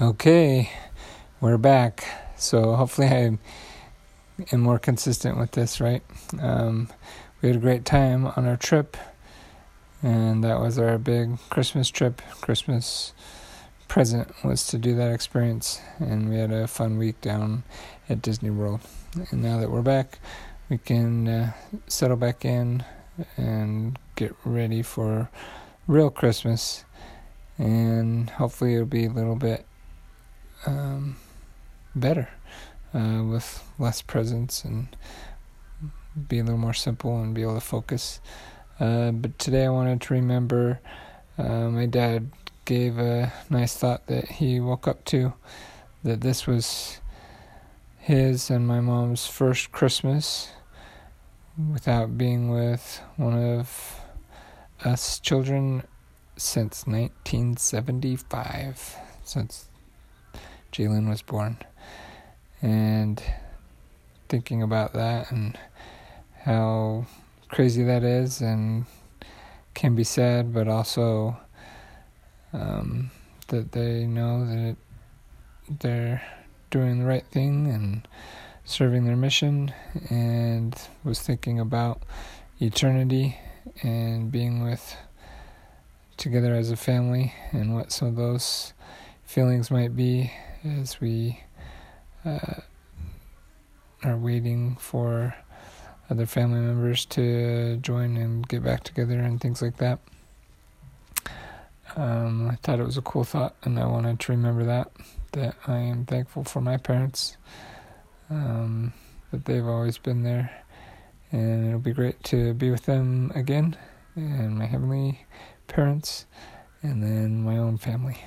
Okay, we're back. So hopefully I am more consistent with this, right? Um, we had a great time on our trip, and that was our big Christmas trip. Christmas present was to do that experience, and we had a fun week down at Disney World. And now that we're back, we can uh, settle back in and get ready for real Christmas. And hopefully, it'll be a little bit um, better uh, with less presents and be a little more simple and be able to focus. Uh, but today I wanted to remember uh, my dad gave a nice thought that he woke up to that this was his and my mom's first Christmas without being with one of us children since 1975. Since Jalen was born. And thinking about that and how crazy that is and can be sad, but also um, that they know that they're doing the right thing and serving their mission, and was thinking about eternity and being with together as a family and what some of those feelings might be as we uh, are waiting for other family members to join and get back together and things like that. Um, I thought it was a cool thought, and I wanted to remember that. That I am thankful for my parents, um, that they've always been there, and it'll be great to be with them again, and my heavenly parents, and then my own family.